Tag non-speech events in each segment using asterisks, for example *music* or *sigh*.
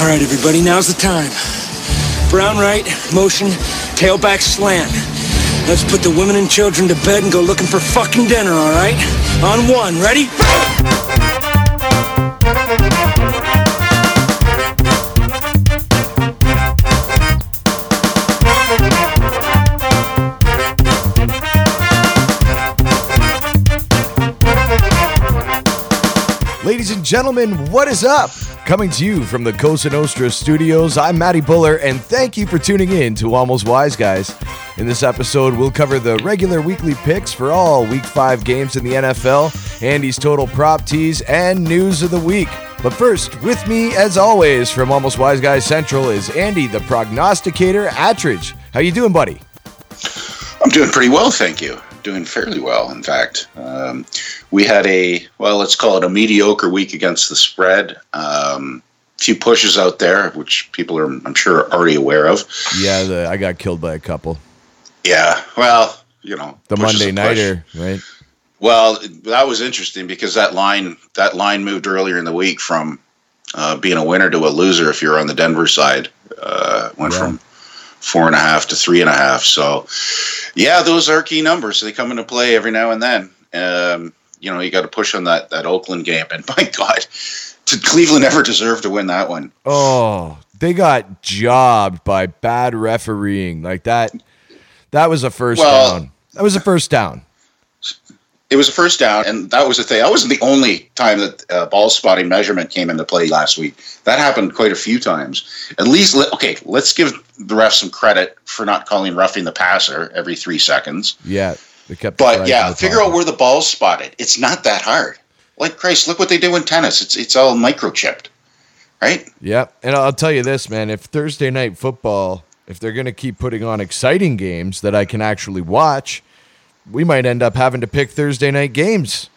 All right, everybody, now's the time. Brown right, motion, tailback slant. Let's put the women and children to bed and go looking for fucking dinner, all right? On one, ready? Ladies and gentlemen, what is up? Coming to you from the Cosa Nostra studios, I'm Matty Buller, and thank you for tuning in to Almost Wise Guys. In this episode, we'll cover the regular weekly picks for all Week 5 games in the NFL, Andy's total prop tease, and news of the week. But first, with me, as always, from Almost Wise Guys Central is Andy, the prognosticator Attridge. How you doing, buddy? I'm doing pretty well, thank you. Doing fairly well, in fact. Um, we had a well, let's call it a mediocre week against the spread. Um, few pushes out there, which people are, I'm sure, are already aware of. Yeah, the, I got killed by a couple. Yeah, well, you know, The Monday nighter, right? Well, that was interesting because that line that line moved earlier in the week from uh, being a winner to a loser if you're on the Denver side. Uh, went Yeah. from four and a half to three and a half. So, yeah, those are key numbers. They come into play every now and then. Um, you know, you got to push on that that Oakland game, and *laughs* my God, did Cleveland ever deserve to win that one? Oh, they got jobbed by bad refereeing. Like that. That was a first Well- down. That was a first down. It was a first down, and that was the thing. That wasn't the only time that uh, ball spotting measurement came into play last week. That happened quite a few times. At least, okay, let's give the refs some credit for not calling roughing the passer every three seconds. Yeah, they kept. But yeah, figure out where the ball's spotted. It's not that hard. Like Christ, look what they do in tennis. It's it's all microchipped, right? Yeah, and I'll tell you this, man. If Thursday night football, if they're gonna keep putting on exciting games that I can actually watch, we might end up having to pick Thursday night games.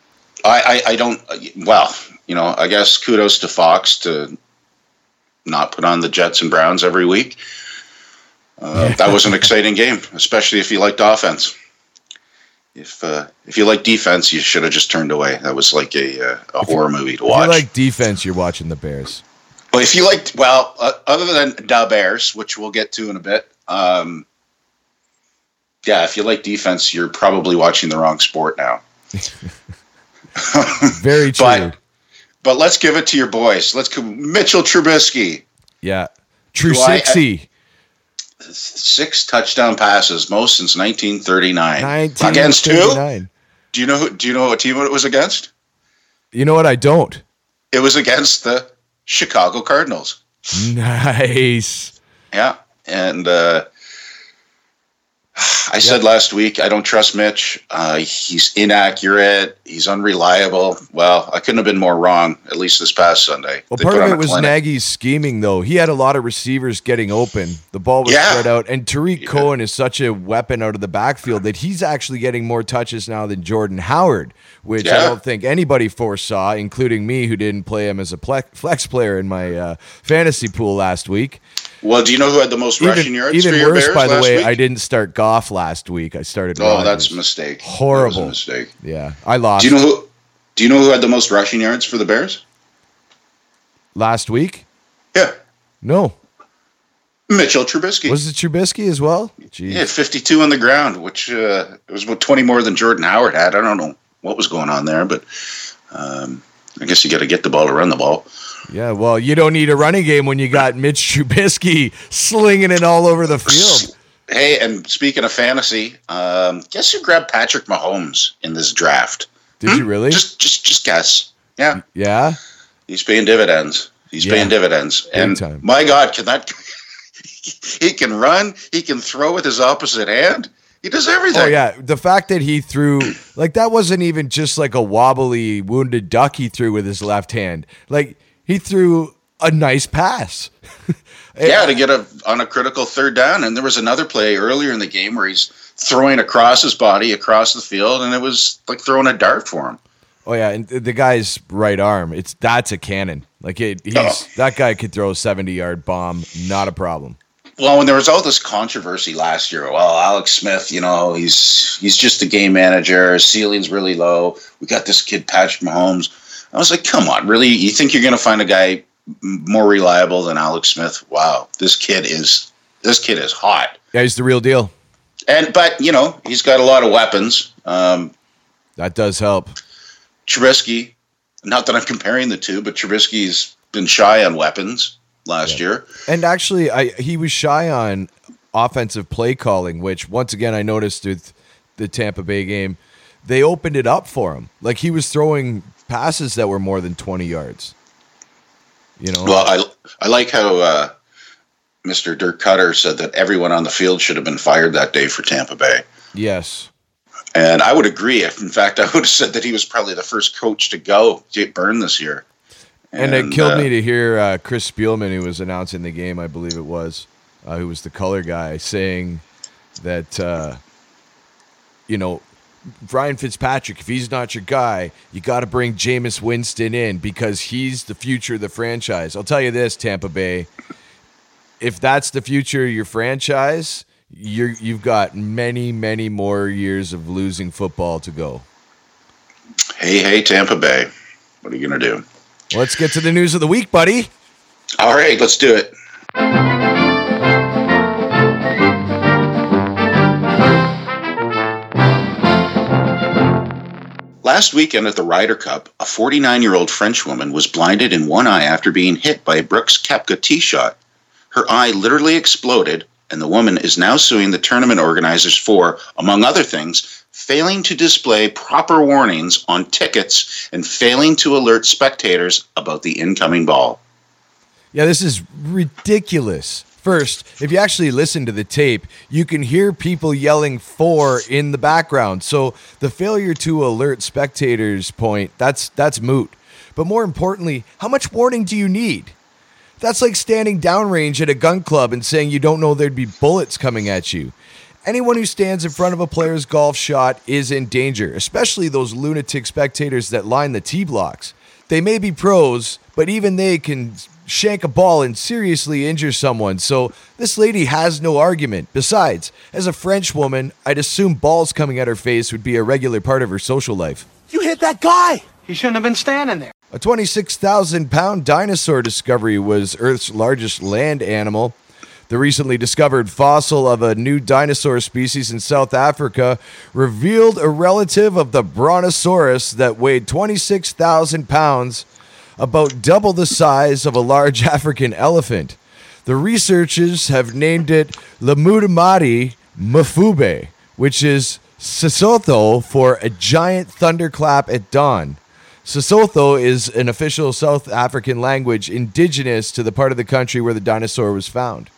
I, I, I don't. Well, you know, I guess kudos to Fox to not put on the Jets and Browns every week. Uh, that was an exciting game, especially if you liked offense. If uh, if you like defense, you should have just turned away. That was like a uh, a horror movie to If watch. you like defense, you're watching the Bears. But if you liked, well, uh, other than Da Bears, which we'll get to in a bit, um, yeah, if you like defense, you're probably watching the wrong sport now. *laughs* Very *laughs* true. But but let's give it to your boys. Let's go Mitchell Trubisky, yeah, true sixty. six touchdown passes, most since 1939. 1939. Against who? Do you know? Who, do you know what team it was against? You know what? I don't. It was against the Chicago Cardinals. Nice. Yeah, and uh, I said last week I don't trust Mitch. Uh, he's inaccurate. He's unreliable. Well, I couldn't have been more wrong. At least this past Sunday. Well, They part of it was clinic. Nagy's scheming, though. He had a lot of receivers getting open. The ball was Yeah. spread out, and Tarik Cohen is such a weapon out of the backfield that he's actually getting more touches now than Jordan Howard, which I don't think anybody foresaw, including me, who didn't play him as a flex player in my uh, fantasy pool last week. Well, do you know who had the most rushing Even, yards even for your worse, Bears by the way, week? I didn't start Goff last week. I started. Oh, Rodgers. that's a mistake. That Horrible. a mistake. Yeah, I lost Do you know who? Do you know who had the most rushing yards for the Bears? last week. Yeah, No, Mitchell Trubisky. was it Trubisky as well? Jeez. He had 52 on the ground, which uh, it was about 20 more than Jordan Howard had. I don't know what was going on there, but um, I guess you got to get the ball to run the ball. Yeah, well, you don't need a running game when you got Mitch Trubisky slinging it all over the field. Hey, and speaking of fantasy, um, guess who grabbed Patrick Mahomes in this draft? Did you really? Just, just, just guess. Yeah, yeah. he's paying dividends. He's Yeah. paying dividends, and time. my God, can that? *laughs* he can run. He can throw with his opposite hand. He does everything. Oh yeah, the fact that he threw like that wasn't even just like a wobbly wounded duck he threw with his left hand. Like he threw a nice pass. *laughs* Yeah, to get a on a critical third down. And there was another play earlier in the game where he's throwing across his body across the field, and it was like throwing a dart for him. Oh yeah, and the guy's right arm, it's that's a cannon. Like it, he's Oh. that guy could throw a seventy yard bomb, not a problem. Well, when there was all this controversy last year, well, Alex Smith, you know, he's he's just a game manager. Ceiling's really low. We got this kid Patrick Mahomes. I was like, come on, really? You think you're going to find a guy more reliable than Alex Smith. Wow, this kid is this kid is hot. Yeah, he's the real deal. And but you know he's got a lot of weapons. Um, that does help. Trubisky, not that I'm comparing the two, but Trubisky's been shy on weapons last yeah. year. And actually, I he was shy on offensive play calling, which once again I noticed with the Tampa Bay game, they opened it up for him. Like he was throwing passes that were more than 20 yards. You know. Well, I I like how uh, Mr. Dirk Koetter said that everyone on the field should have been fired that day for Tampa Bay. Yes. And I would agree. If in fact *laughs* I would have said that he was probably the first coach to go get burned this year. And, and it killed uh, me to hear uh, Chris Spielman, who was announcing the game, I believe it was, uh, who was the color guy, saying that uh, you know Ryan Fitzpatrick, if he's not your guy, you got to bring Jameis Winston in because he's the future of the franchise. I'll tell you this, Tampa Bay, if that's the future of your franchise, you're you've got many, many more years of losing football to go. Hey, hey, Tampa Bay. What are you gonna do? Let's get to the news of the week, buddy. All right, let's do it. Last weekend at the Ryder Cup, a 49 year old French woman was blinded in one eye after being hit by a Brooks Koepka tee shot. Her eye literally exploded, and the woman is now suing the tournament organizers for, among other things, failing to display proper warnings on tickets and failing to alert spectators about the incoming ball. Yeah, this is ridiculous. First, if you actually listen to the tape, you can hear people yelling for in the background. So the failure to alert spectators point, that's that's moot. But more importantly, how much warning do you need? That's like standing downrange at a gun club and saying you don't know there'd be bullets coming at you. Anyone who stands in front of a player's golf shot is in danger, especially those lunatic spectators that line the tee blocks. They may be pros, but even they can shank a ball and seriously injure someone. So this lady has no argument. Besides, as a French woman, I'd assume balls coming at her face would be a regular part of her social life. You hit that guy! He shouldn't have been standing there. A 26,000 pound dinosaur discovery was Earth's largest land animal. The recently discovered fossil of a new dinosaur species in South Africa revealed a relative of the Brontosaurus that weighed 26,000 pounds about double the size of a large *laughs* African elephant. The researchers have named it Ledumahadi Mafube, which is Sesotho for a giant thunderclap at dawn. Sesotho is an official South African language indigenous to the part of the country where the dinosaur was found.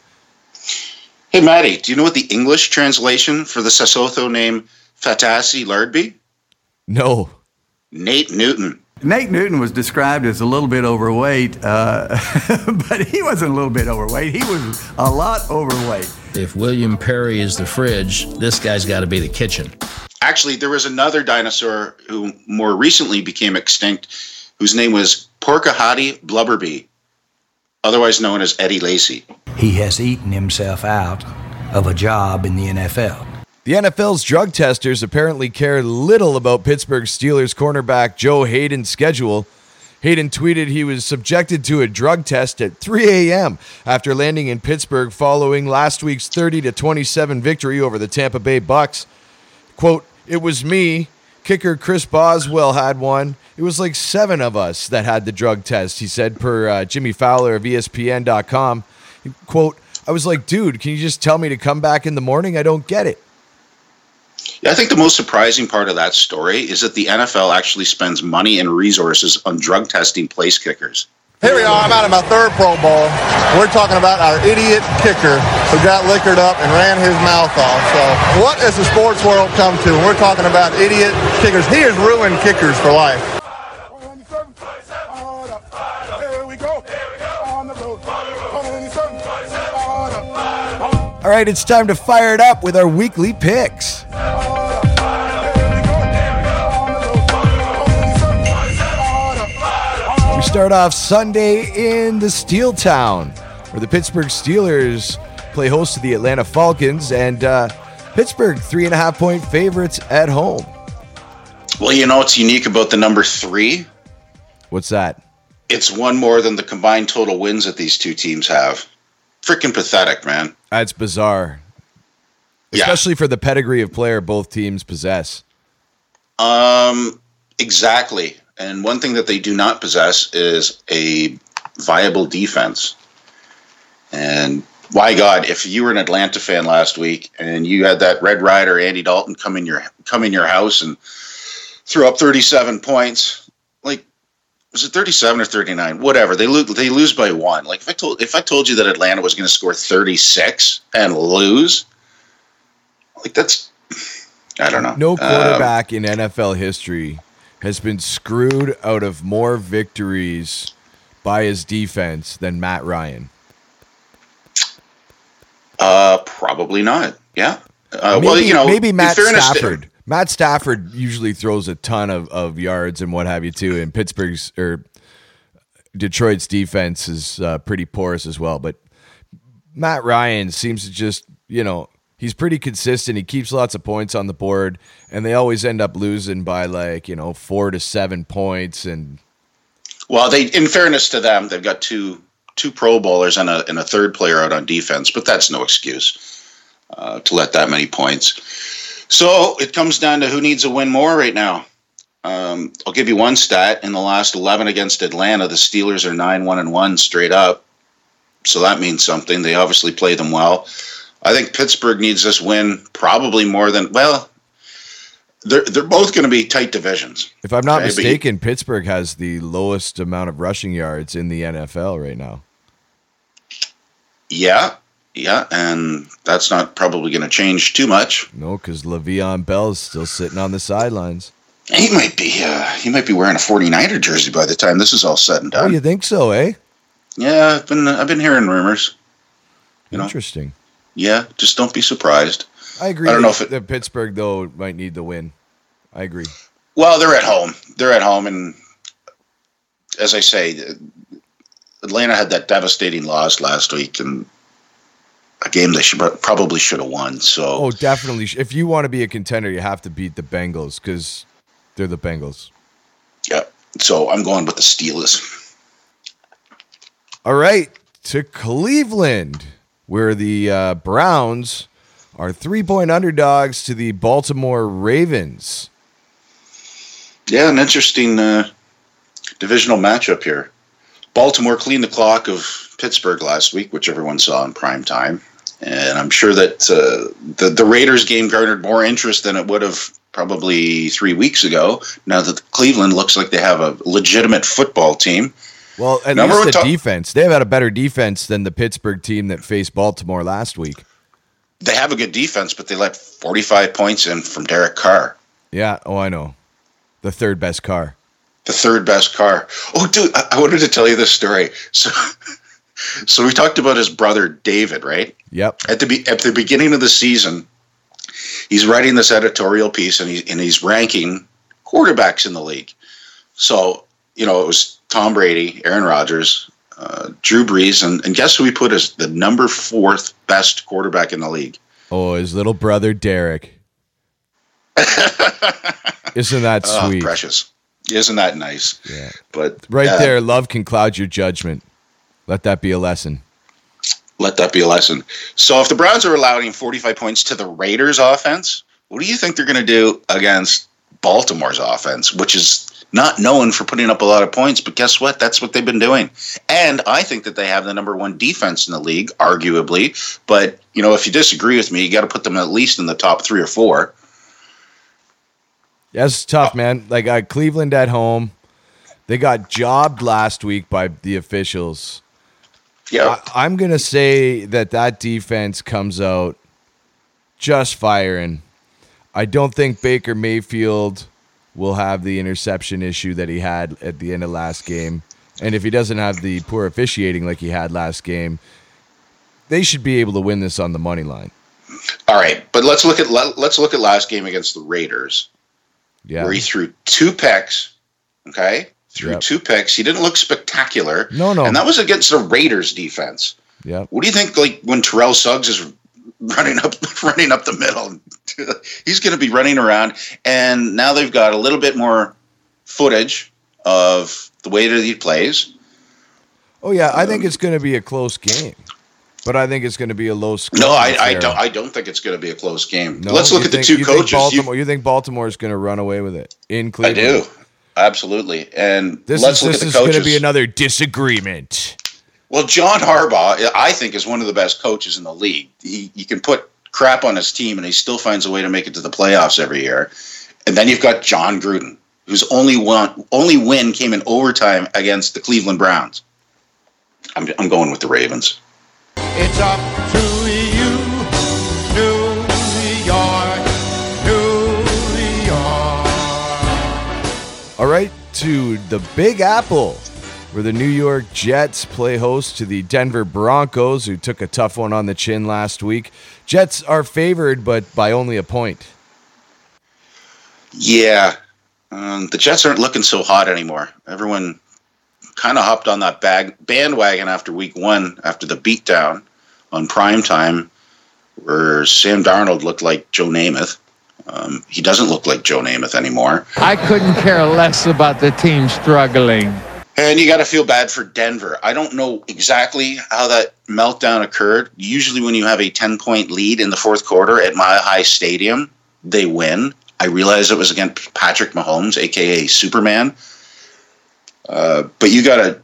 Hey, Maddie, do you know what the English translation for the Sesotho name Fatasi Lardby? No. Nate Newton. Nate Newton was described as a little bit overweight, uh, *laughs* but he wasn't a little bit overweight. He was a lot overweight. If William Perry is the fridge, this guy's got to be the kitchen. Actually, there was another dinosaur who more recently became extinct, whose name was Porkahati Blubberby, otherwise known as Eddie Lacy. He has eaten himself out of a job in the NFL. The NFL's drug testers apparently care little about Pittsburgh Steelers cornerback Joe Haden's schedule. Haden tweeted he was subjected to a drug test at 3 a.m. after landing in Pittsburgh following last week's 30 to 27 victory over the Tampa Bay Bucks. Quote, "It was me. Kicker Chris Boswell had one. It was like 7 of us that had the drug test," he said per uh, Jimmy Fowler of ESPN.com. Quote, "I was like, dude, can you just tell me to come back in the morning? I don't get it." Yeah, I think the most surprising part of that story is that the NFL actually spends money and resources on drug testing place kickers. Here we are. I'm out of my third Pro Bowl. We're talking about our idiot kicker who got liquored up and ran his mouth off. So, what has the sports world come to? we're talking about idiot kickers. He has ruined kickers for life. All right, it's time to fire it up with our weekly picks. Start off Sunday in the Steel Town, where the Pittsburgh Steelers play host to the Atlanta Falcons, and uh, Pittsburgh three and a half point favorites at home. Well, you know what's unique about the number three? What's that? It's one more than the combined total wins that these two teams have. Freaking pathetic, man. That's bizarre. Yeah. Especially for the pedigree of player both teams possess. Um, exactly. And one thing that they do not possess is a viable defense. And my God, if you were an Atlanta fan last week and you had that Red Rider Andy Dalton come in your come in your house and throw up 37 points, like was it 37 or 39? Whatever. They lose they lose by one. Like if I told if I told you that Atlanta was going to score 36 and lose, like that's I don't know. No Um, quarterback in NFL history has been screwed out of more victories by his defense than Matt Ryan. Uh, probably not. Yeah. Uh, maybe, well, you know, maybe Matt fairness to- Stafford. Matt Stafford usually throws a ton of, of yards and what have you too. And Pittsburgh's or Detroit's defense is uh, pretty porous as well. But Matt Ryan seems to just you know he's pretty consistent. He keeps lots of points on the board, and they always end up losing by like you know four to seven points. And Well, they, in fairness to them, they've got two two Pro Bowlers and a and a third player out on defense, but that's no excuse uh, to let that many points. So it comes down to who needs a win more right now. Um, I'll give you one stat: in the last eleven against Atlanta, the Steelers are nine one and one straight up. So that means something. They obviously play them well. I think Pittsburgh needs this win probably more than well. They're they're both going to be tight divisions. if I'm not Okay, but mistaken, Pittsburgh has the lowest amount of rushing yards in the NFL right now. Yeah, yeah, and that's not probably going to change too much. No, because Le'Veon Bell's still sitting on the sidelines. He might be uh, he might be wearing a 49er jersey by the time this is all said and Oh, done. you think so, eh? yeah, I've been I've been hearing rumors. You know. Yeah, just don't be surprised. I agree. I don't know if it- that Pittsburgh though might need the win. I agree. Well, they're at home. They're at home, and as I say, Atlanta had that devastating loss last week, and a game they should probably should have won. So Oh, definitely. If you want to be a contender, you have to beat the Bengals because they're the Bengals. yeah, so I'm going with the Steelers. All right, to Cleveland, where the uh, Browns are three-point underdogs to the Baltimore Ravens. Yeah, an interesting uh, divisional matchup here. Baltimore cleaned the clock of Pittsburgh last week, which everyone saw in prime time, and I'm sure that uh, the the Raiders game garnered more interest than it would have probably three weeks ago. Now that Cleveland looks like they have a legitimate football team. Well, at Number least the defense. They've had a better defense than the Pittsburgh team that faced Baltimore last week. They have a good defense, but they let 45 points in from Derek Carr, Yeah. Oh, I know. The third best car. the third best car. Oh, dude, I, I wanted to tell you this story. *laughs* So, so we talked about his brother David, right? Yep. at the be- at the beginning of the season, he's writing this editorial piece and he and he's ranking quarterbacks in the league. So you know it was Tom Brady, Aaron Rodgers, uh, Drew Brees, and, and guess who we put as the number fourth best quarterback in the league? Oh, his little brother Derek. *laughs* Isn't that Oh, sweet? precious, isn't that nice? Yeah. But Right uh, there, love can cloud your judgment. Let that be a lesson. let that be a lesson. So if the Browns are allowing 45 points to the Raiders offense, what do you think they're going to do against Baltimore's offense, which is not known for putting up a lot of points, but guess what? That's what they've been doing. And I think that they have the number one defense in the league, arguably. But, you know, if you disagree with me, you got to put them at least in the top three or four. Yeah, it's tough, man. Like uh, Cleveland at home, they got jobbed last week by the officials. Yeah. I, I'm gonna say that that defense comes out just firing. I don't think Baker Mayfield will have the interception issue that he had at the end of last game, and if he doesn't have the poor officiating like he had last game, they should be able to win this on the money line. All right. But let's look at let, let's look at last game against the Raiders. Yeah, where he threw two picks. Okay, threw Yep. two picks. He didn't look spectacular. No, no. and that was against the Raiders defense. yeah. What do you think? Like when Terrell Suggs is running up, *laughs* running up the middle, *laughs* he's going to be running around. And now they've got a little bit more footage of the way that he plays. Oh yeah, I think um, it's going to be a close game, but I think it's going to be a low score. No, I, I don't. I don't think it's going to be a close game. No? Let's look You at the two you coaches. You- Baltimore, you, think Baltimore is going to run away with it in Cleveland? I do absolutely. And This let's is look this is going to be another disagreement. Well, John Harbaugh, I think, is one of the best coaches in the league. He you can put crap on his team, and he still finds a way to make it to the playoffs every year. And then you've got Jon Gruden, whose only one only win came in overtime against the Cleveland Browns. I'm I'm going with the Ravens. It's up to you, New York, New York. All right, to the Big Apple, where the New York Jets play host to the Denver Broncos, who took a tough one on the chin last week. Jets are favored, but by only a point. Yeah, um, the Jets aren't looking so hot anymore. Everyone kind of hopped on that bag bandwagon after Week One, after the beatdown on prime time, where Sam Darnold looked like Joe Namath. Um, he doesn't look like Joe Namath anymore. I couldn't care less about the team struggling. And you got to feel bad for Denver. I don't know exactly how that meltdown occurred. Usually, when you have a 10 point lead in the fourth quarter at Mile High Stadium, they win. I realize it was against Patrick Mahomes, aka Superman. Uh, but you gotta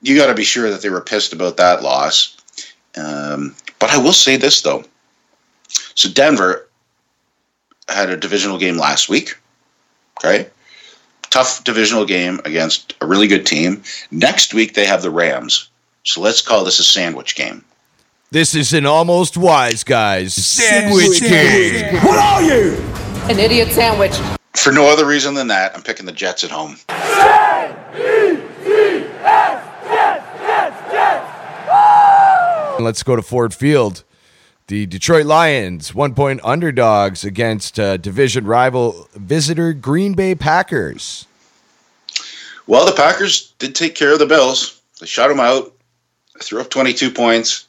you gotta be sure that they were pissed about that loss. Um, but I will say this though. So Denver had a divisional game last week. Okay tough divisional game against a really good team. Next week they have the Rams. So let's call this a sandwich game. This is an almost wise guys sandwich game. What are you? An idiot sandwich. For no other reason than that, I'm picking the Jets at home. J-E-T-S, Jets, Jets, Jets. Let's go to Ford Field. The Detroit Lions, one point underdogs against uh, division rival visitor Green Bay Packers. Well, the Packers did take care of the Bills. They shut them out, threw up 22 points.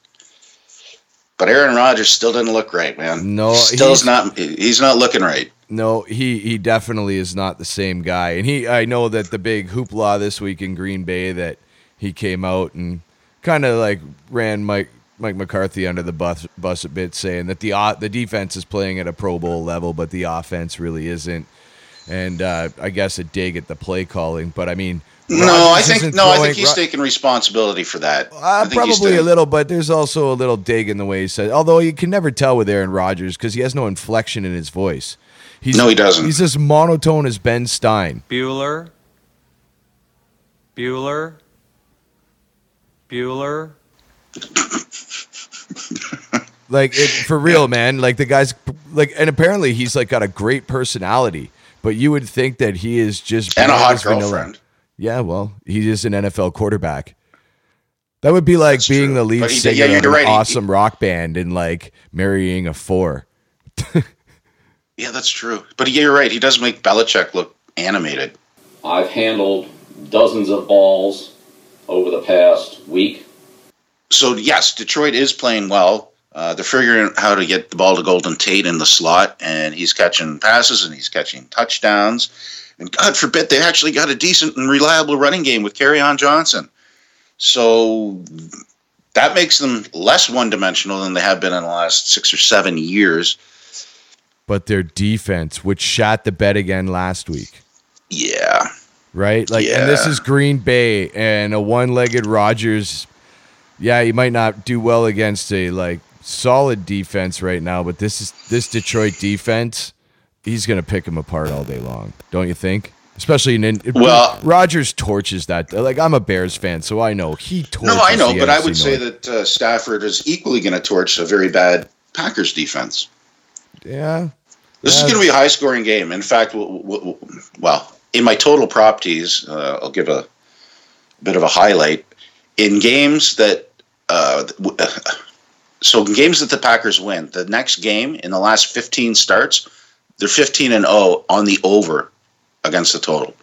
But Aaron Rodgers still didn't look right, man. No, still he's- is not. He's not looking right. No, he he definitely is not the same guy. And he I know that the big hoopla this week in Green Bay that he came out and kind of like ran Mike Mike McCarthy under the bus bus a bit saying that the o- the defense is playing at a Pro Bowl level but the offense really isn't. And uh, I guess a dig at the play calling, but I mean No, I think isn't no, I think he's Ro- taking responsibility for that. I uh, think he's probably a little, but there's also a little dig in the way he said. Although you can never tell with Aaron Rodgers because he has no inflection in his voice. He's, No, he doesn't. He's as monotone as Ben Stein. Bueller. Bueller. Bueller. *laughs* Like it, for real, man. Like the guy's like, and apparently he's like got a great personality. But you would think that he is just And a hot as vanilla. girlfriend. Yeah, well, he's just an NFL quarterback. That would be like being the lead he- singer yeah, you're of an right. He- awesome rock band and like marrying a four. *laughs* Yeah, that's true. But yeah, you're right. He does make Belichick look animated. I've handled dozens of balls over the past week. So yes, Detroit is playing well. Uh, they're figuring out how to get the ball to Golden Tate in the slot, and he's catching passes and he's catching touchdowns. And God forbid they actually got a decent and reliable running game with on Johnson. So that makes them less one-dimensional than they have been in the last six or seven years. But their defense, which shot the bed again last week. Yeah. right? Like, and this is Green Bay and a one-legged Rodgers. Yeah, he might not do well against a like solid defense right now, but this is this Detroit defense. He's gonna pick him apart all day long, don't you think? Especially in Well- Rodgers torches that. Like I'm a Bears fan, so I know he torches. No, I know, but I NFC would say that uh, Stafford is equally going to torch a very bad Packers defense. yeah, This is going to be a high scoring game. In fact, well, in my total prop tease, uh, I'll give a bit of a highlight. In games that, uh, *laughs* so games that the Packers win, the next game in the last 15 starts, they're 15 and 0 on the over against the total.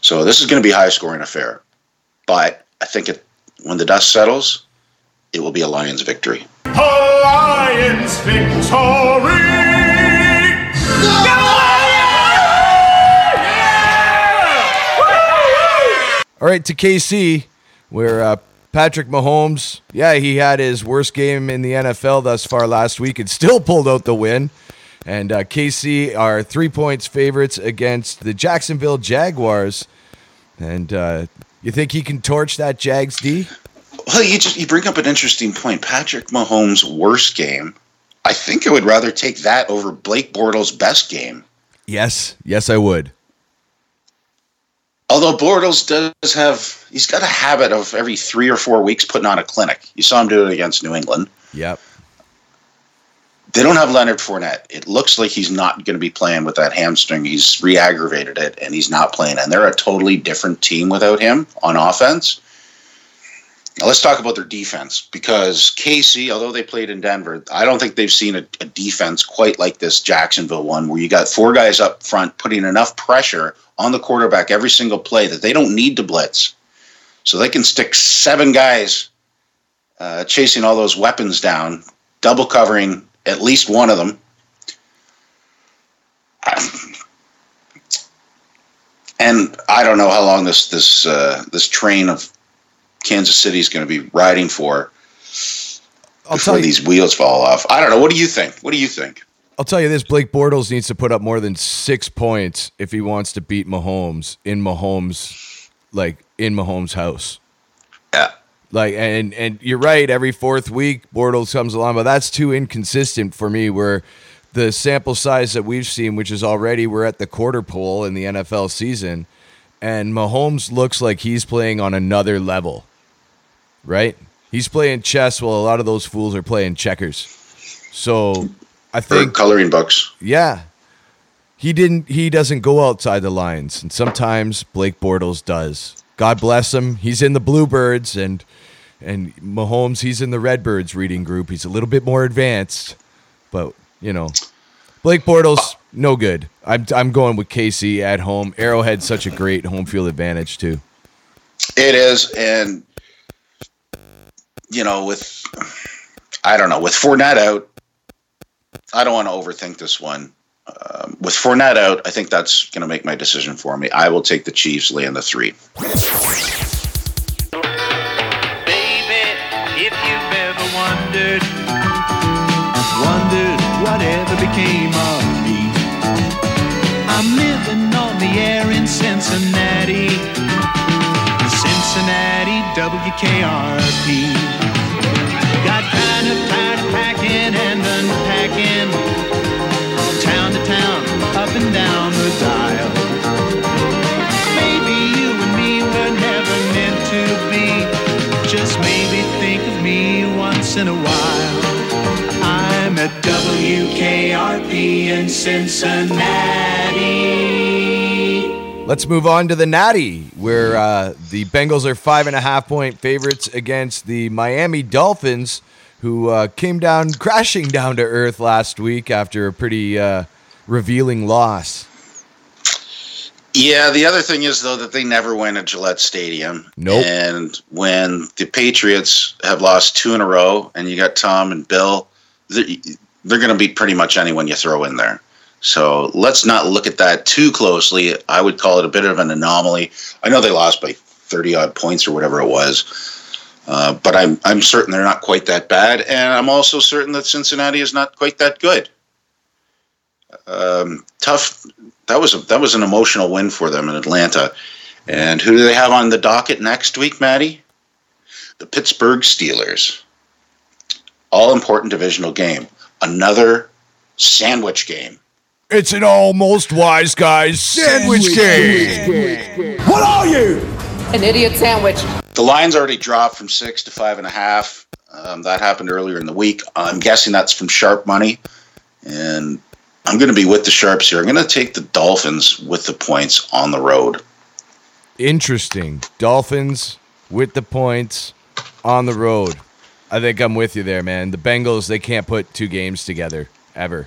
So this is going to be a high scoring affair. But I think it, when the dust settles, it will be a Lions victory. Lions victory! All right, to KC, where uh, Patrick Mahomes, yeah, he had his worst game in the NFL thus far last week and still pulled out the win. And uh, KC are three points favorites against the Jacksonville Jaguars. And uh, you think he can torch that Jags D? Well, you just you bring up an interesting point. Patrick Mahomes' worst game. I think I would rather take that over Blake Bortles' best game. Yes, yes, I would. Although Bortles does have, he's got a habit of every three or four weeks putting on a clinic. You saw him do it against New England. Yep. They don't have Leonard Fournette. It looks like he's not going to be playing with that hamstring. He's re-aggravated it, and he's not playing. And they're a totally different team without him on offense. Now let's talk about their defense because KC, although they played in Denver, I don't think they've seen a, a, defense quite like this Jacksonville one, where you got four guys up front putting enough pressure on the quarterback every single play that they don't need to blitz. So they can stick seven guys uh, chasing all those weapons down, double covering at least one of them. And I don't know how long this this uh, this train of Kansas City is going to be riding for I'll before these wheels fall off. I don't know. What do you think? What do you think? I'll tell you this: Blake Bortles needs to put up more than six points if he wants to beat Mahomes in Mahomes, like in Mahomes' house. Yeah. Like and and you're right. Every fourth week, Bortles comes along, but that's too inconsistent for me. Where the sample size that we've seen, which is already we're at the quarter pole in the NFL season, and Mahomes looks like he's playing on another level. Right? He's playing chess while a lot of those fools are playing checkers. So I think or coloring books. Yeah. He didn't he doesn't go outside the lines and sometimes Blake Bortles does. God bless him. He's in the Bluebirds and and Mahomes he's in the Redbirds reading group. He's a little bit more advanced, but you know, Blake Bortles no good. I'm I'm going with Casey at home. Arrowhead's such a great home field advantage too. It is and you know with I don't know, with Fournette out I don't want to overthink this one. Um, with Fournette out, I think that's going to make my decision for me. I will take the Chiefs laying the three. Baby, if you've ever wondered, wondered whatever became of me, I'm living on the air in Cincinnati, Cincinnati WKRP. Got kind of tired of packing and unpacking, town to town, up and down the dial. Maybe you and me were never meant to be. Just maybe think of me once in a while. I'm at WKRP in Cincinnati. Let's move on to the Natty, where uh, the Bengals are five and a half point favorites against the Miami Dolphins, who uh, came down crashing down to earth last week after a pretty uh, revealing loss. Yeah, the other thing is though that they never win at Gillette Stadium. Nope. And when the Patriots have lost two in a row, and you got Tom and Bill, they're, they're going to beat pretty much anyone you throw in there. So let's not look at that too closely. I would call it a bit of an anomaly. I know they lost by thirty odd points or whatever it was, uh, but I'm I'm certain they're not quite that bad, and I'm also certain that Cincinnati is not quite that good. Um, tough. That was a, that was an emotional win for them in Atlanta. And who do they have on the docket next week, Maddie? The Pittsburgh Steelers. All important divisional game. Another sandwich game. It's an almost wise guys sandwich sandwich game. What are you? An idiot sandwich. The line's already dropped from six to five and a half. Um, that happened earlier in the week. I'm guessing that's from sharp money. And I'm going to be with the sharps here. I'm going to take the Dolphins with the points on the road. Interesting. Dolphins with the points on the road. I think I'm with you there, man. The Bengals, they can't put two games together ever.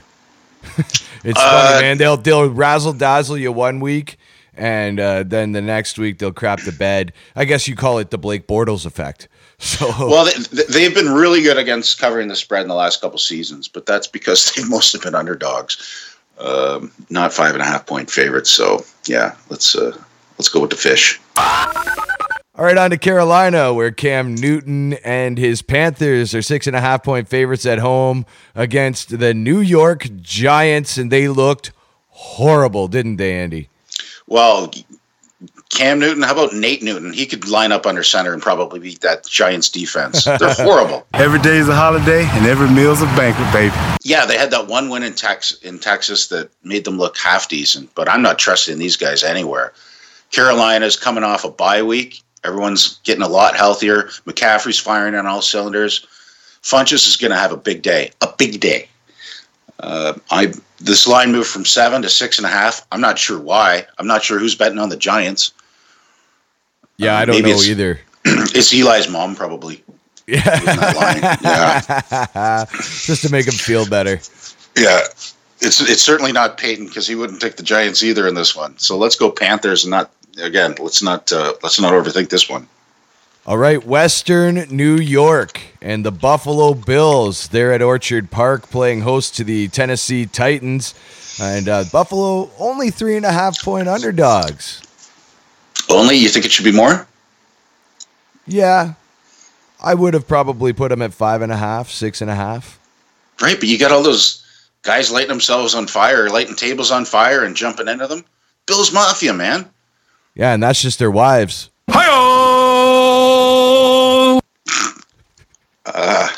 *laughs* it's Uh, funny, man. They'll they'll razzle dazzle you one week, and uh, then the next week they'll crap the bed. I guess you call it the Blake Bortles effect. *laughs* So Well, they, they've been really good against covering the spread in the last couple seasons, but that's because *laughs* they've mostly been underdogs, um, not five and a half point favorites. So yeah, let's uh, let's go with the fish. All right, on to Carolina, where Cam Newton and his Panthers are six and a half point favorites at home against the New York Giants, and they looked horrible, didn't they, Andy? Well, Cam Newton, how about Nate Newton? He could line up under center and probably beat that Giants defense. They're *laughs* horrible. Every day is a holiday and every meal's a banquet, baby. Yeah, they had that one win in Tex in Texas that made them look half decent, but I'm not trusting these guys anywhere. Carolina's coming off a bye week. Everyone's getting a lot healthier. McCaffrey's firing on all cylinders. Funchess is going to have a big day. A big day. Uh, I this line moved from seven to six and a half. I'm not sure why. I'm not sure who's betting on the Giants. Yeah, I don't know either. *clears throat* it's Eli's mom, probably. *laughs* *laughs* Yeah. Just to make him feel better. Yeah, it's it's certainly not Peyton because he wouldn't pick the Giants either in this one. So let's go Panthers and not again. Let's not uh, let's not overthink this one. All right, Western New York and the Buffalo Bills. They're at Orchard Park playing host to the Tennessee Titans. And uh, Buffalo only three and a half point underdogs. Only you think it should be more? Yeah, I would have probably put them at five and a half, six and a half. Right, but you got all those guys lighting themselves on fire, lighting tables on fire, and jumping into them. Bills Mafia, man. Yeah, and that's just their wives. Uh,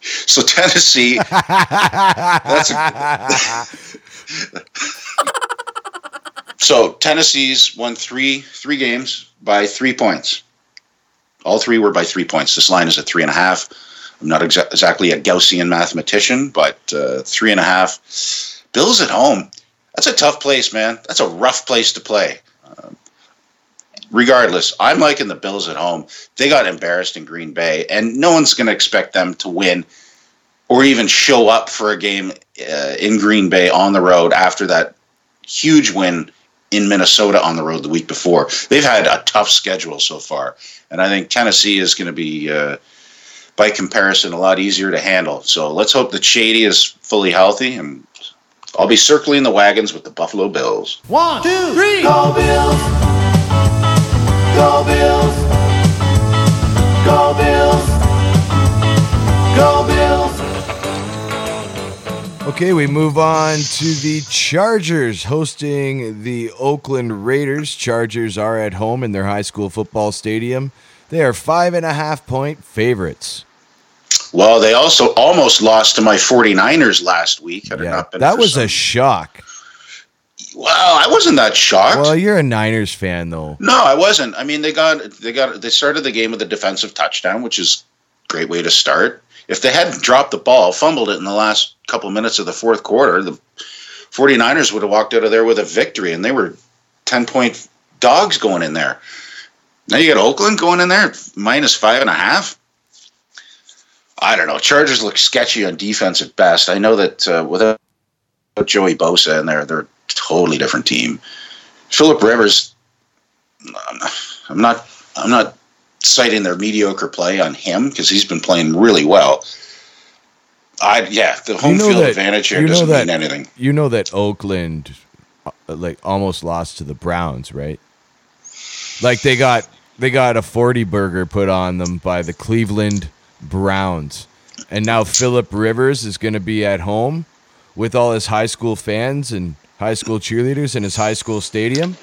so Tennessee. that's a, *laughs* so Tennessee's won three three games by three points. All three were by three points. This line is at three and a half. I'm not exa- exactly a Gaussian mathematician, but uh, three and a half. Bills at home. That's a tough place, man. That's a rough place to play. Regardless, I'm liking the Bills at home. They got embarrassed in Green Bay, and no one's going to expect them to win or even show up for a game uh, in Green Bay on the road after that huge win in Minnesota on the road the week before. They've had a tough schedule so far, and I think Tennessee is going to be, uh, by comparison, a lot easier to handle. So let's hope that Shady is fully healthy, and I'll be circling the wagons with the Buffalo Bills. One, two, three. Go Bills. Go Bills. Go Bills. Go Bills. Okay, we move on to the Chargers hosting the Oakland Raiders. Chargers are at home in their high school football stadium. They are five and a half point favorites. Well, they also almost lost to my 49ers last week. Had it not been That was some- a shock. Well, I wasn't that shocked. Well, you're a Niners fan, though. No, I wasn't. I mean, they got they got they started the game with a defensive touchdown, which is a great way to start. If they hadn't dropped the ball, fumbled it in the last couple minutes of the fourth quarter, the 49ers would have walked out of there with a victory, and they were 10 point dogs going in there. Now you got Oakland going in there minus five and a half. I don't know. Chargers look sketchy on defense at best. I know that uh, without Joey Bosa in there, they're a totally different team. Philip Rivers, I'm not, I'm not, citing their mediocre play on him because he's been playing really well. I yeah, the home You know field that- advantage here doesn't that- mean anything. You know that Oakland, uh, like, almost lost to the Browns, right? Like they got they got a forty burger put on them by the Cleveland Browns, and now Philip Rivers is going to be at home with all his high school fans and high school cheerleaders in his high school stadium.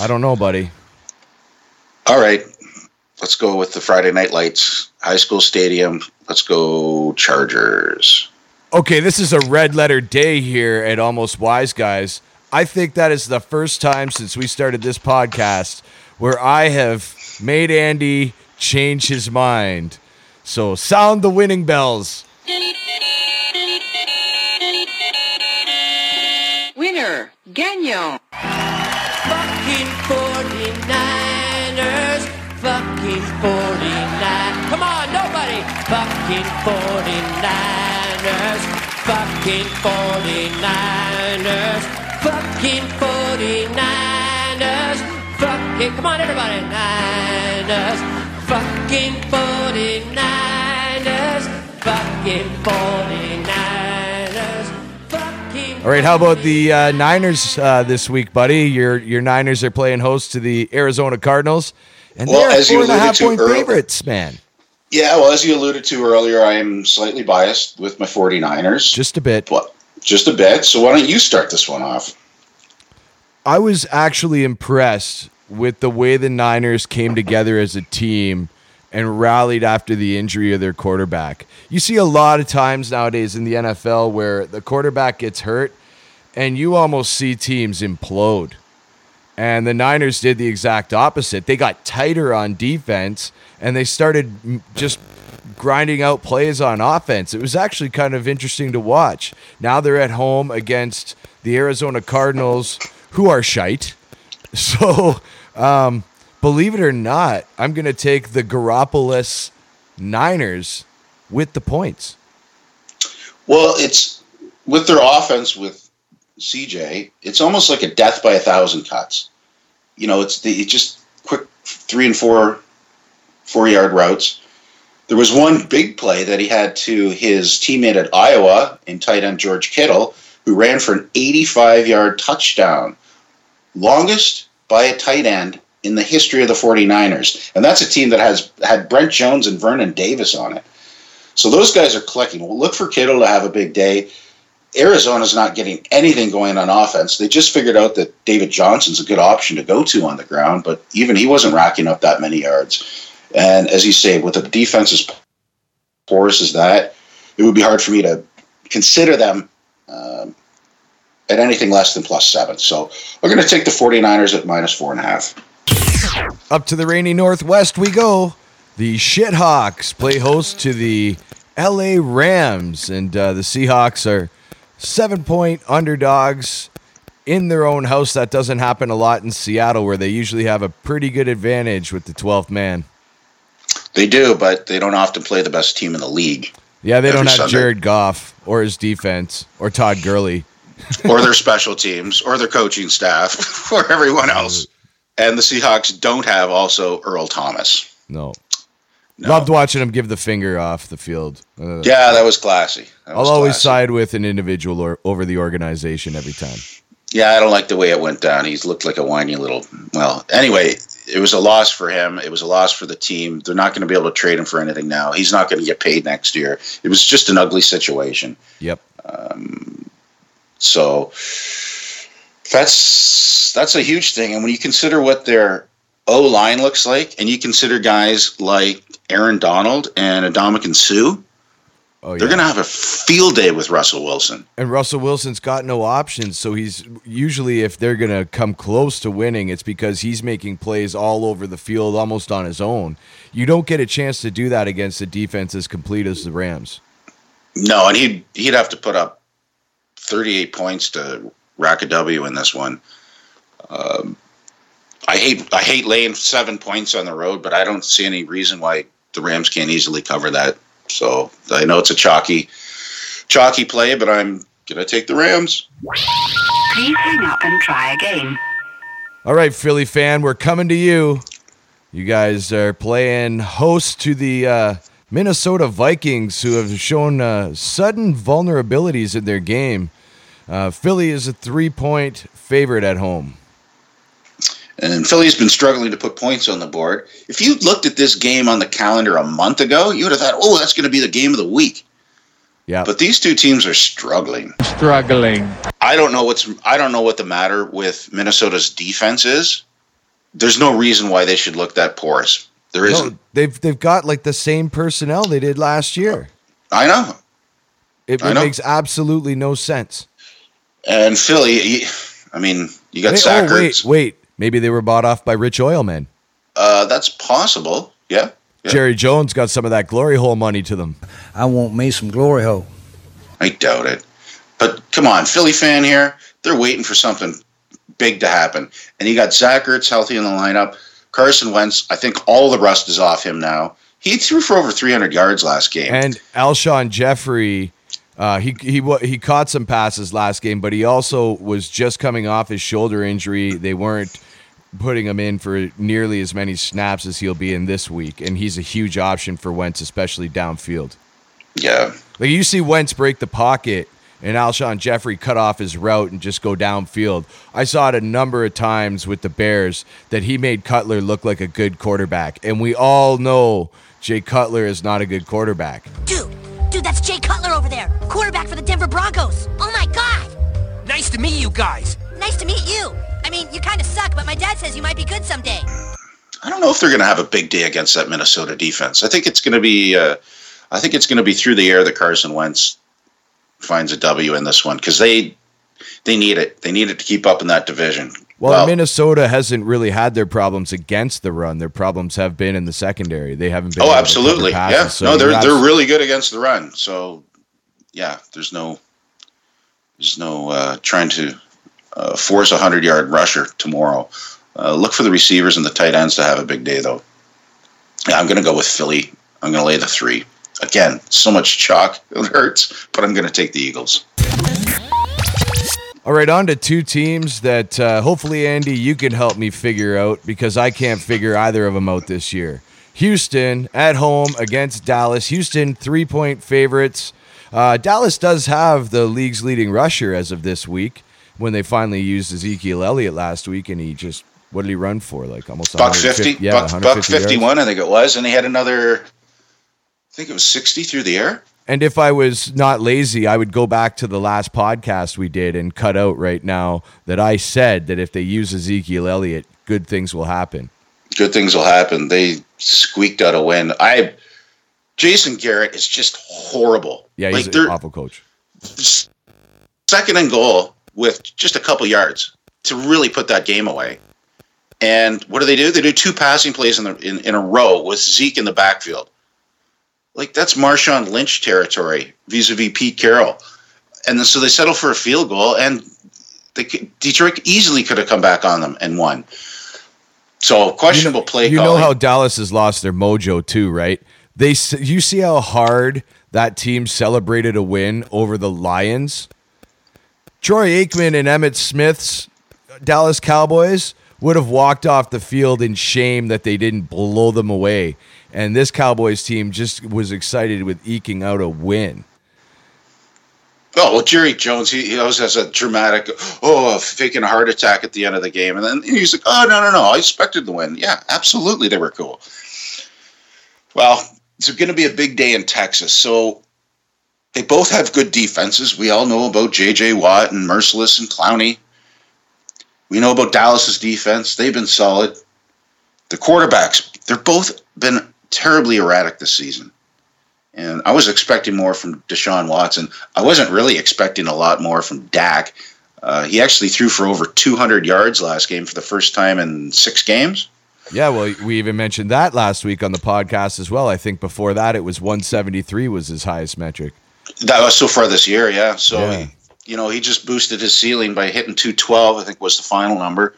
I don't know, buddy. All right, let's go with the Friday Night Lights high school stadium. Let's go Chargers. Okay, this is a red letter day here at Almost Wise Guys. I think that is the first time since we started this podcast where I have made Andy change his mind. So sound the winning bells. Winner, Gagnon. Fucking 49ers. Fucking 49. Come on, nobody. Fucking 49ers. Fucking 49ers. Fucking 49ers. Fucking, come on, everybody. Niners. Fucking 49ers. Fucking 49ers. All right, how about the uh, Niners uh, this week, buddy? Your your Niners are playing host to the Arizona Cardinals, And Well, they're four a half point earlier- favorites, man. Yeah, well, as you alluded to earlier, I am slightly biased with my 49ers. Just a bit. What? Just a bit. So why don't you start this one off? I was actually impressed with the way the Niners came together as a team and rallied after the injury of their quarterback. You see a lot of times nowadays in the NFL where the quarterback gets hurt and you almost see teams implode. And the Niners did the exact opposite. They got tighter on defense and they started just grinding out plays on offense. It was actually kind of interesting to watch. Now they're at home against the Arizona Cardinals, who are shite. *laughs* So, um, believe it or not, I'm going to take the Garoppolo-less Niners with the points. Well, it's with their offense with CJ. It's almost like a death by a thousand cuts. You know, it's the it's just quick three and four four yard routes. There was one big play that he had to his teammate at Iowa in tight end George Kittle, who ran for an 85 yard touchdown, longest by a tight end in the history of the 49ers. And that's a team that has had Brent Jones and Vernon Davis on it. So those guys are clicking. Well, look for Kittle to have a big day. Arizona's not getting anything going on offense. They just figured out that David Johnson's a good option to go to on the ground, but even he wasn't racking up that many yards. And as you say, with a defense as porous as that, it would be hard for me to consider them um, at anything less than plus seven. So we're going to take the 49ers at minus four and a half. Up to the rainy Northwest we go. The Shithawks play host to the LA Rams, and uh, the Seahawks are seven point underdogs in their own house. That doesn't happen a lot in Seattle, where they usually have a pretty good advantage with the 12th man. They do, but they don't often play the best team in the league. Yeah, they don't have Sunday. Jared Goff or his defense or Todd Gurley. or their special teams, or their coaching staff, *laughs* or everyone else. And the Seahawks don't have also Earl Thomas. No. Loved watching him give the finger off the field. Uh, Yeah, that was classy. That I'll was always classy. side with an individual or over the organization every time. Yeah, I don't like the way it went down. He's looked like a whiny little. Well, anyway, it was a loss for him. It was a loss for the team. They're not going to be able to trade him for anything now. He's not going to get paid next year. It was just an ugly situation. Yep. Um, so that's that's a huge thing. And when you consider what their O line looks like, and you consider guys like Aaron Donald and Ndamukong Suh, Oh, they're going to have a field day with Russell Wilson. And Russell Wilson's got no options, so he's usually if they're going to come close to winning, it's because he's making plays all over the field almost on his own. You don't get a chance to do that against a defense as complete as the Rams. No, and he'd he'd have to put up 38 points to rack a W in this one. Um, I hate I hate laying seven points on the road, but I don't see any reason why the Rams can't easily cover that. So I know it's a chalky chalky play, but I'm gonna take the Rams. Please hang up and try again. All right, Philly fan, we're coming to you. You guys are playing host to the uh, Minnesota Vikings, who have shown uh, sudden vulnerabilities in their game. Uh, Philly is a three point favorite at home. And Philly's been struggling to put points on the board. If you looked at this game on the calendar a month ago, you would have thought, "Oh, that's going to be the game of the week." Yeah. But these two teams are struggling. Struggling. I don't know what's I don't know what the matter with Minnesota's defense is. There's no reason why they should look that porous. There No, isn't. they've they've got like the same personnel they did last year. I know. It, I know. makes absolutely no sense. And Philly, I mean, you got Hey, Zach oh, wait, wait. Maybe they were bought off by rich oil men. Uh, that's possible. Yeah. yeah. Jerry Jones got some of that glory hole money to them. I want me some glory hole. I doubt it. But come on, Philly fan here, they're waiting for something big to happen. And you got Zach Ertz healthy in the lineup. Carson Wentz, I think all the rust is off him now. He threw for over 300 yards last game. And Alshon Jeffery, uh, he he he caught some passes last game, but he also was just coming off his shoulder injury. They weren't putting him in for nearly as many snaps as he'll be in this week, and he's a huge option for Wentz, especially downfield. yeah. Like you see Wentz break the pocket, and Alshon Jeffery cut off his route and just go downfield. I saw it a number of times with the Bears that he made Cutler look like a good quarterback, and we all know Jay Cutler is not a good quarterback. Dude, dude, that's Jay Cutler over there, quarterback for the Denver Broncos. Oh my God! Nice to meet you guys. Nice to meet you. I mean, you kind of suck, but my dad says you might be good someday. I don't know if they're going to have a big day against that Minnesota defense. I think it's going to be. Uh, I think it's going to be through the air that Carson Wentz finds a W in this one because they they need it. They need it to keep up in that division. Well, Minnesota hasn't really had their problems against the run. Their problems have been in the secondary. They haven't been. Oh, absolutely. passes, yeah. so no, they're they're really good against the run. So, yeah, there's no there's no uh, trying to uh, force a hundred yard rusher tomorrow. Uh, look for the receivers and the tight ends to have a big day, though. Yeah, I'm going to go with Philly. I'm going to lay the three. Again, so much chalk *laughs* it hurts, but I'm going to take the Eagles. All right, on to two teams that uh, hopefully, Andy, you can help me figure out because I can't figure either of them out this year. Houston at home against Dallas. Houston, three point favorites. Uh, Dallas does have the league's leading rusher as of this week when they finally used Ezekiel Elliott last week, and he just, what did he run for? Like almost Buck fifty, Yeah, buck, buck 150 yards. fifty one, I think it was, and he had another. I think it was sixty through the air. And if I was not lazy, I would go back to the last podcast we did and cut out right now that I said that if they use Ezekiel Elliott, good things will happen. Good things will happen. They squeaked out a win. I, Jason Garrett is just horrible. Yeah, he's like an awful coach. second and goal with just a couple yards to really put that game away. And what do they do? They do two passing plays in the in, in a row with Zeke in the backfield. Like that's Marshawn Lynch territory vis-a-vis Pete Carroll, and then, so they settle for a field goal, and they, Detroit easily could have come back on them and won. So questionable play You know how Dallas has lost their mojo too, right? They you see how hard that team celebrated a win over the Lions. Troy Aikman and Emmitt Smith's Dallas Cowboys would have walked off the field in shame that they didn't blow them away. And this Cowboys team just was excited with eking out a win. Oh well, Jerry Jones, he, he always has a dramatic, oh, faking a heart attack at the end of the game, and then he's like, oh no no no, I expected the win. Yeah, absolutely, they were cool. Well, it's going to be a big day in Texas, so they both have good defenses. We all know about J.J. Watt and Mercilus and Clowney. We know about Dallas's defense; they've been solid. The quarterbacks, they're both been terribly erratic this season. And I was expecting more from Deshaun Watson. I wasn't really expecting a lot more from Dak. Uh, he actually threw for over 200 yards last game for the first time in six games. Yeah, well, we even mentioned that last week on the podcast as well. I think before that it was 173 was his highest metric. That was so far this year, yeah. So, Yeah. He, you know, he just boosted his ceiling by hitting 212, I think was the final number.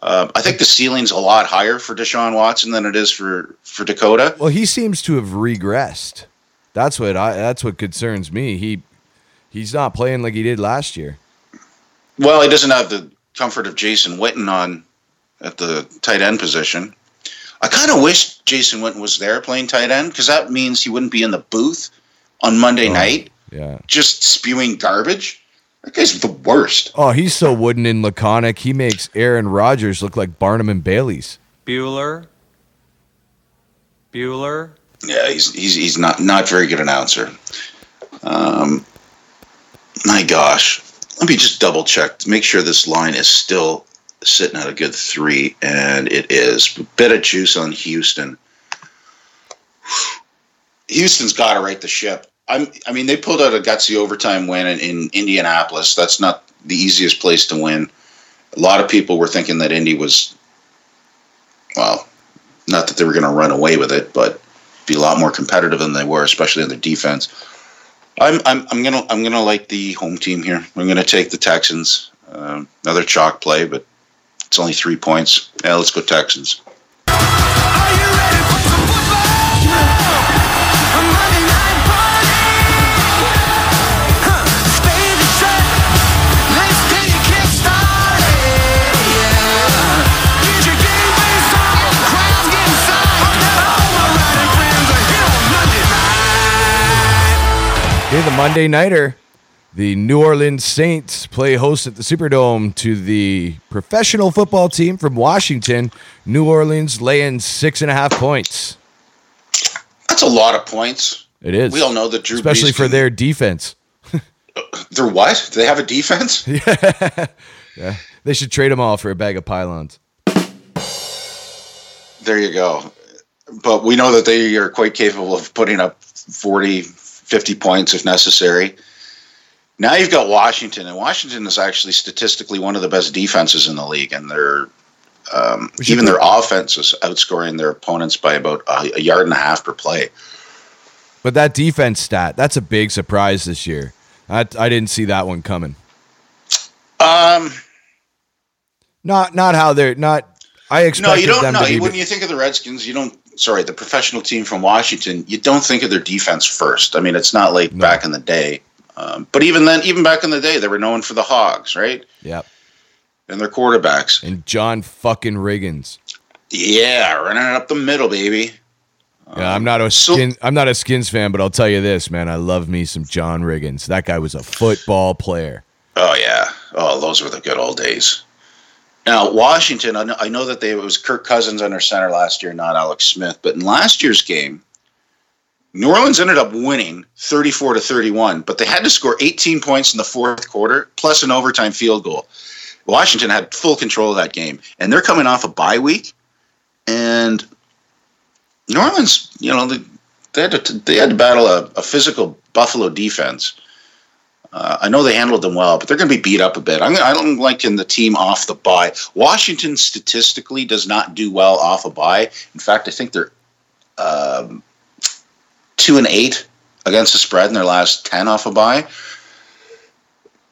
Uh, I think the ceiling's a lot higher for Deshaun Watson than it is for, for Dakota. Well, he seems to have regressed. That's what I that's what concerns me. He he's not playing like he did last year. Well, he doesn't have the comfort of Jason Witten on at the tight end position. I kind of wish Jason Witten was there playing tight end because that means he wouldn't be in the booth on Monday night Yeah. just spewing garbage. That guy's the worst. Oh, he's so wooden and laconic. He makes Aaron Rodgers look like Barnum and Bailey's. Bueller. Bueller. Yeah, he's he's he's not not very good announcer. Um, my gosh, let me just double check to make sure this line is still sitting at a good three, and it is. Bit of juice on Houston. *sighs* Houston's got to right the ship. I'm, I mean, they pulled out a gutsy overtime win in, in Indianapolis. That's not the easiest place to win. A lot of people were thinking that Indy was, well, not that they were going to run away with it, but be a lot more competitive than they were, especially on the defense. I'm, I'm, I'm gonna I'm gonna like the home team here. I'm gonna take the Texans. Um, another chalk play, but it's only three points. Yeah, let's go Texans. The Monday nighter. The New Orleans Saints play host at the Superdome to the professional football team from Washington. New Orleans laying six and a half points. That's a lot of points. It is. We all know that Drew especially Brees for can- their defense. *laughs* They're what? Do they have a defense? yeah. *laughs* Yeah, they should trade them all for a bag of pylons. There you go. But we know that they are quite capable of putting up 40, 50 points if necessary. Now you've got Washington, and Washington is actually statistically one of the best defenses in the league, and they're um, even their offense is outscoring their opponents by about a, a yard and a half per play. But that defense stat, that's a big surprise this year. I, I didn't see that one coming. Um, Not not how they're not. I expected no, you don't. them No, when you think of the Redskins, you don't. Sorry, the professional team from Washington, you don't think of their defense first. I mean, it's not like back in the day. Um, but even then, even back in the day, they were known for the Hogs, right? Yep. And their quarterbacks. And John fucking Riggins. Yeah, running it up the middle, baby. Yeah, I'm not a skin. I'm not a Skins fan, but I'll tell you this, man. I love me some John Riggins. That guy was a football player. Oh yeah. Oh, those were the good old days. Now Washington, I know, that they it was Kirk Cousins under center last year, not Alex Smith. But in last year's game, New Orleans ended up winning 34 to 31, but they had to score 18 points in the fourth quarter plus an overtime field goal. Washington had full control of that game, and they're coming off a bye week, and New Orleans, you know, they, they had to they had to battle a, a physical Buffalo defense. Uh, I know they handled them well, but they're going to be beat up a bit. I'm, I don't like in the team off the bye. Washington statistically does not do well off a bye. In fact, I think they're um, two and eight against the spread in their last ten off a bye.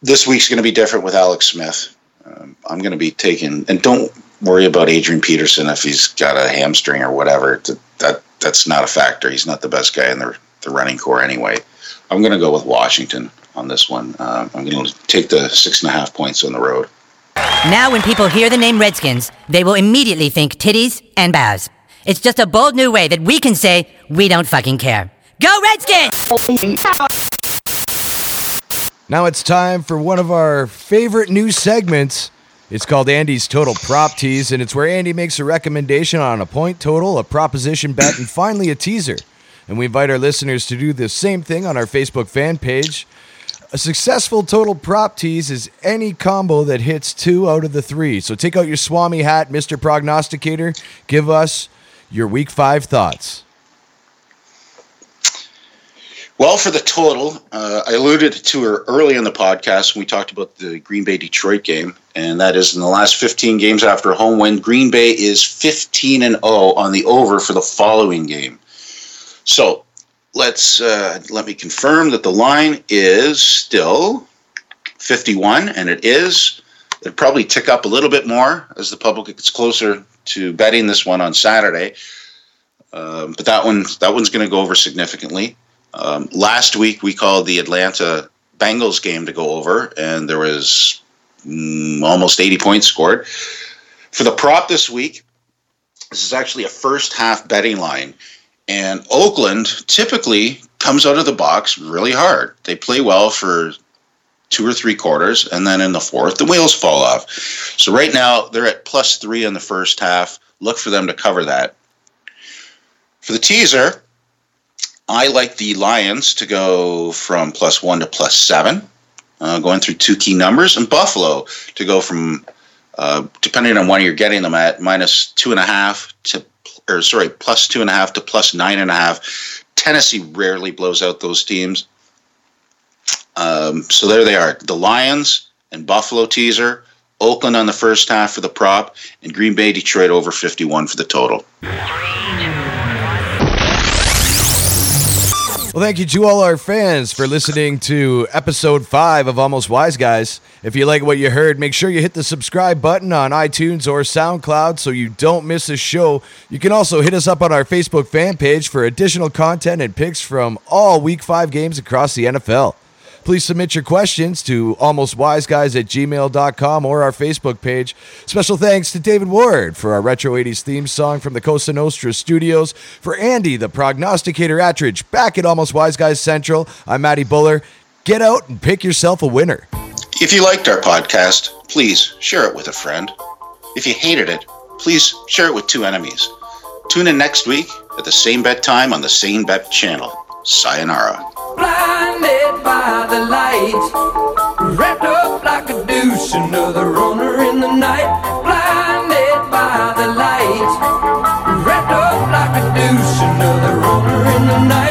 This week's going to be different with Alex Smith. Um, I'm going to be taking, and don't worry about Adrian Peterson if he's got a hamstring or whatever. That, that that's not a factor. He's not the best guy in the the running corps anyway. I'm going to go with Washington on this one. Uh, I'm going to take the six and a half points on the road. Now, when people hear the name Redskins, they will immediately think titties and bows. It's just a bold new way that we can say we don't fucking care. Go Redskins! Now it's time for one of our favorite new segments. It's called Andy's Total Prop Tease, and it's where Andy makes a recommendation on a point total, a proposition bet, and finally a teaser. And we invite our listeners to do the same thing on our Facebook fan page. A successful total prop tease is any combo that hits two out of the three. So take out your Swami hat, Mr. Prognosticator. Give us your week five thoughts. Well, for the total, uh, I alluded to her early in the podcast when we talked about the Green Bay Detroit game, and that is in the last 15 games after a home win, Green Bay is 15 and 0 on the over for the following game. So let's uh, let me confirm that the line is still 51, and it is. It'll probably tick up a little bit more as the public gets closer to betting this one on Saturday. Um, but that one, that one's going to go over significantly. Um, last week we called the Atlanta Bengals game to go over, and there was mm, almost 80 points scored. For the prop this week, this is actually a first half betting line. And Oakland typically comes out of the box really hard. They play well for two or three quarters, and then in the fourth, the wheels fall off. So right now, they're at plus three in the first half. Look for them to cover that. For the teaser, I like the Lions to go from plus one to plus seven, uh, going through two key numbers, and Buffalo to go from, uh, depending on when you're getting them at, minus two and a half to, or sorry, plus two and a half to plus nine and a half. Tennessee rarely blows out those teams. Um, so there they are the Lions and Buffalo teaser, Oakland on the first half for the prop, and Green Bay, Detroit over 51 for the total. Well, thank you to all our fans for listening to episode five of Almost Wise Guys. If you like what you heard, make sure you hit the subscribe button on iTunes or SoundCloud so you don't miss a show. You can also hit us up on our Facebook fan page for additional content and picks from all week five games across the NFL. Please submit your questions to almostwiseguys at gmail.com or our Facebook page. Special thanks to David Ward for our Retro 80s theme song from the Cosa Nostra studios. For Andy, the prognosticator Attridge, back at Almost Wise Guys Central, I'm Matty Buller. Get out and pick yourself a winner. If you liked our podcast, please share it with a friend. If you hated it, please share it with two enemies. Tune in next week at the same bet time on the same bet channel. Sayonara blinded by the light, wrapped up like a douche, another runner in the night, blinded by the light, wrapped up like a douche, another runner in the night.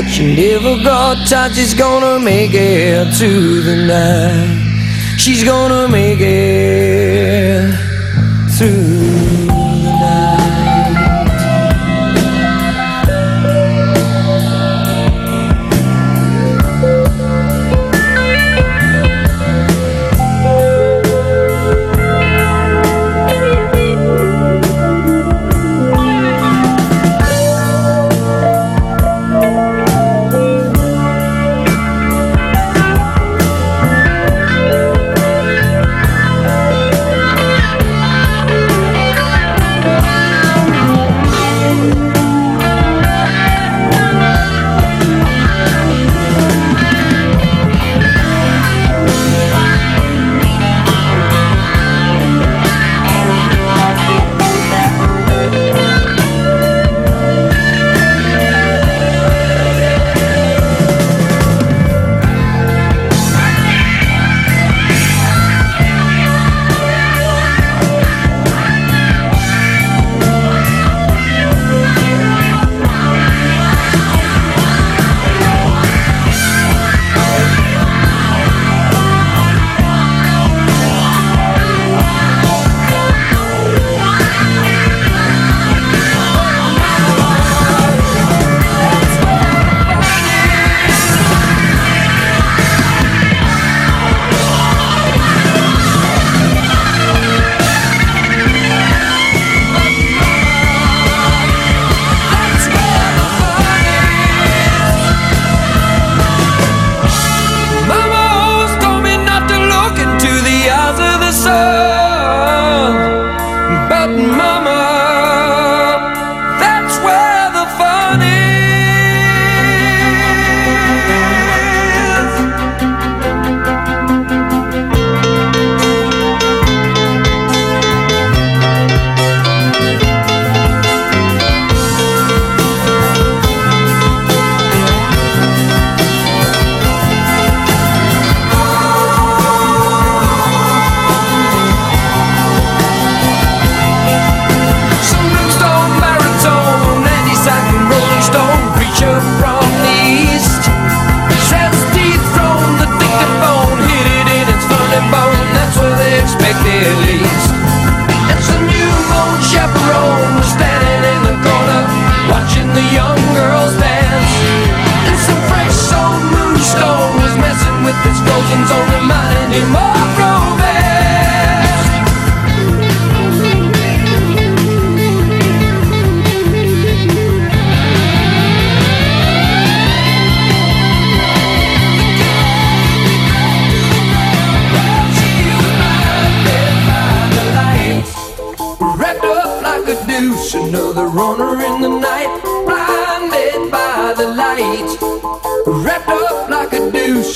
But she never got tired, she's gonna make it to the night. She's gonna make it through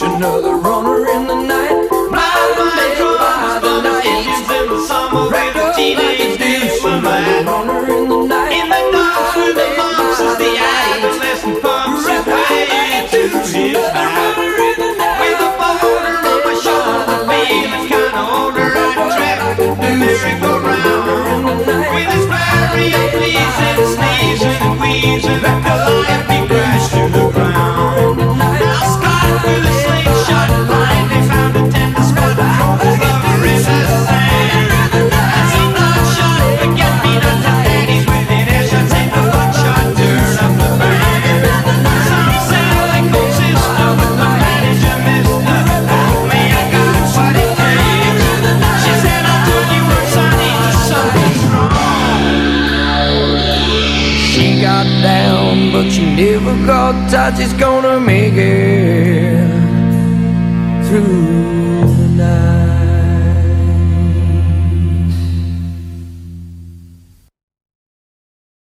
another runner